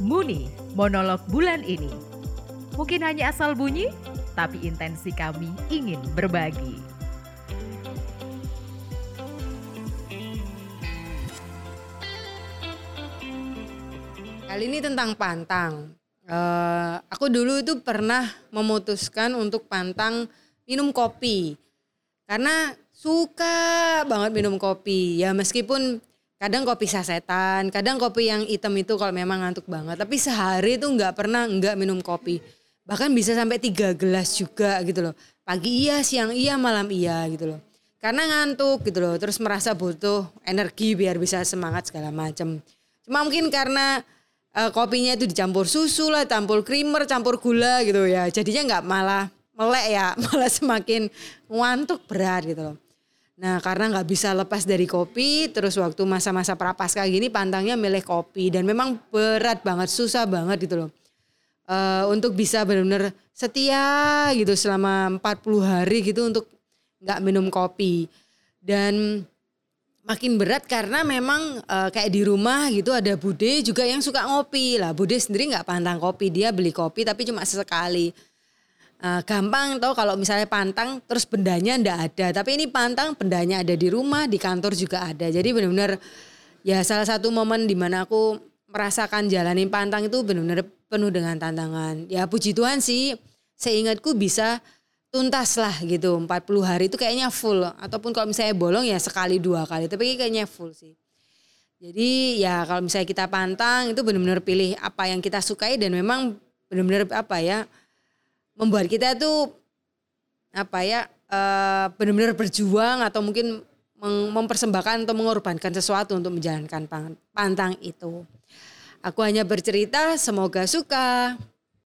Muni, monolog bulan ini. Mungkin hanya asal bunyi, tapi intensi kami ingin berbagi. Kali ini tentang pantang. Uh, aku dulu itu pernah memutuskan untuk pantang minum kopi. Karena suka banget minum kopi. Ya meskipun kadang kopi sasetan, kadang kopi yang hitam itu kalau memang ngantuk banget. Tapi sehari itu nggak pernah nggak minum kopi. Bahkan bisa sampai tiga gelas juga gitu loh. Pagi iya, siang iya, malam iya gitu loh. Karena ngantuk gitu loh. Terus merasa butuh energi biar bisa semangat segala macam. Cuma mungkin karena uh, kopinya itu dicampur susu lah, campur creamer, campur gula gitu ya. Jadinya nggak malah melek ya, malah semakin ngantuk berat gitu loh. Nah karena nggak bisa lepas dari kopi, terus waktu masa-masa prapaskah gini pantangnya milih kopi dan memang berat banget, susah banget gitu loh. Uh, untuk bisa benar-benar setia gitu selama 40 hari gitu untuk nggak minum kopi. Dan makin berat karena memang uh, kayak di rumah gitu ada bude juga yang suka ngopi lah bude sendiri nggak pantang kopi dia beli kopi tapi cuma sesekali uh, gampang tau kalau misalnya pantang terus bendanya ndak ada. Tapi ini pantang bendanya ada di rumah di kantor juga ada. Jadi benar-benar ya salah satu momen di mana aku merasakan jalanin pantang itu benar-benar penuh dengan tantangan. Ya puji Tuhan sih seingatku bisa tuntas lah gitu. 40 hari itu kayaknya full. Ataupun kalau misalnya bolong ya sekali dua kali. Tapi kayaknya full sih. Jadi ya kalau misalnya kita pantang itu benar-benar pilih apa yang kita sukai. Dan memang benar-benar apa ya membuat kita tuh apa ya uh, benar-benar berjuang atau mungkin mempersembahkan atau mengorbankan sesuatu untuk menjalankan pantang itu. Aku hanya bercerita, semoga suka.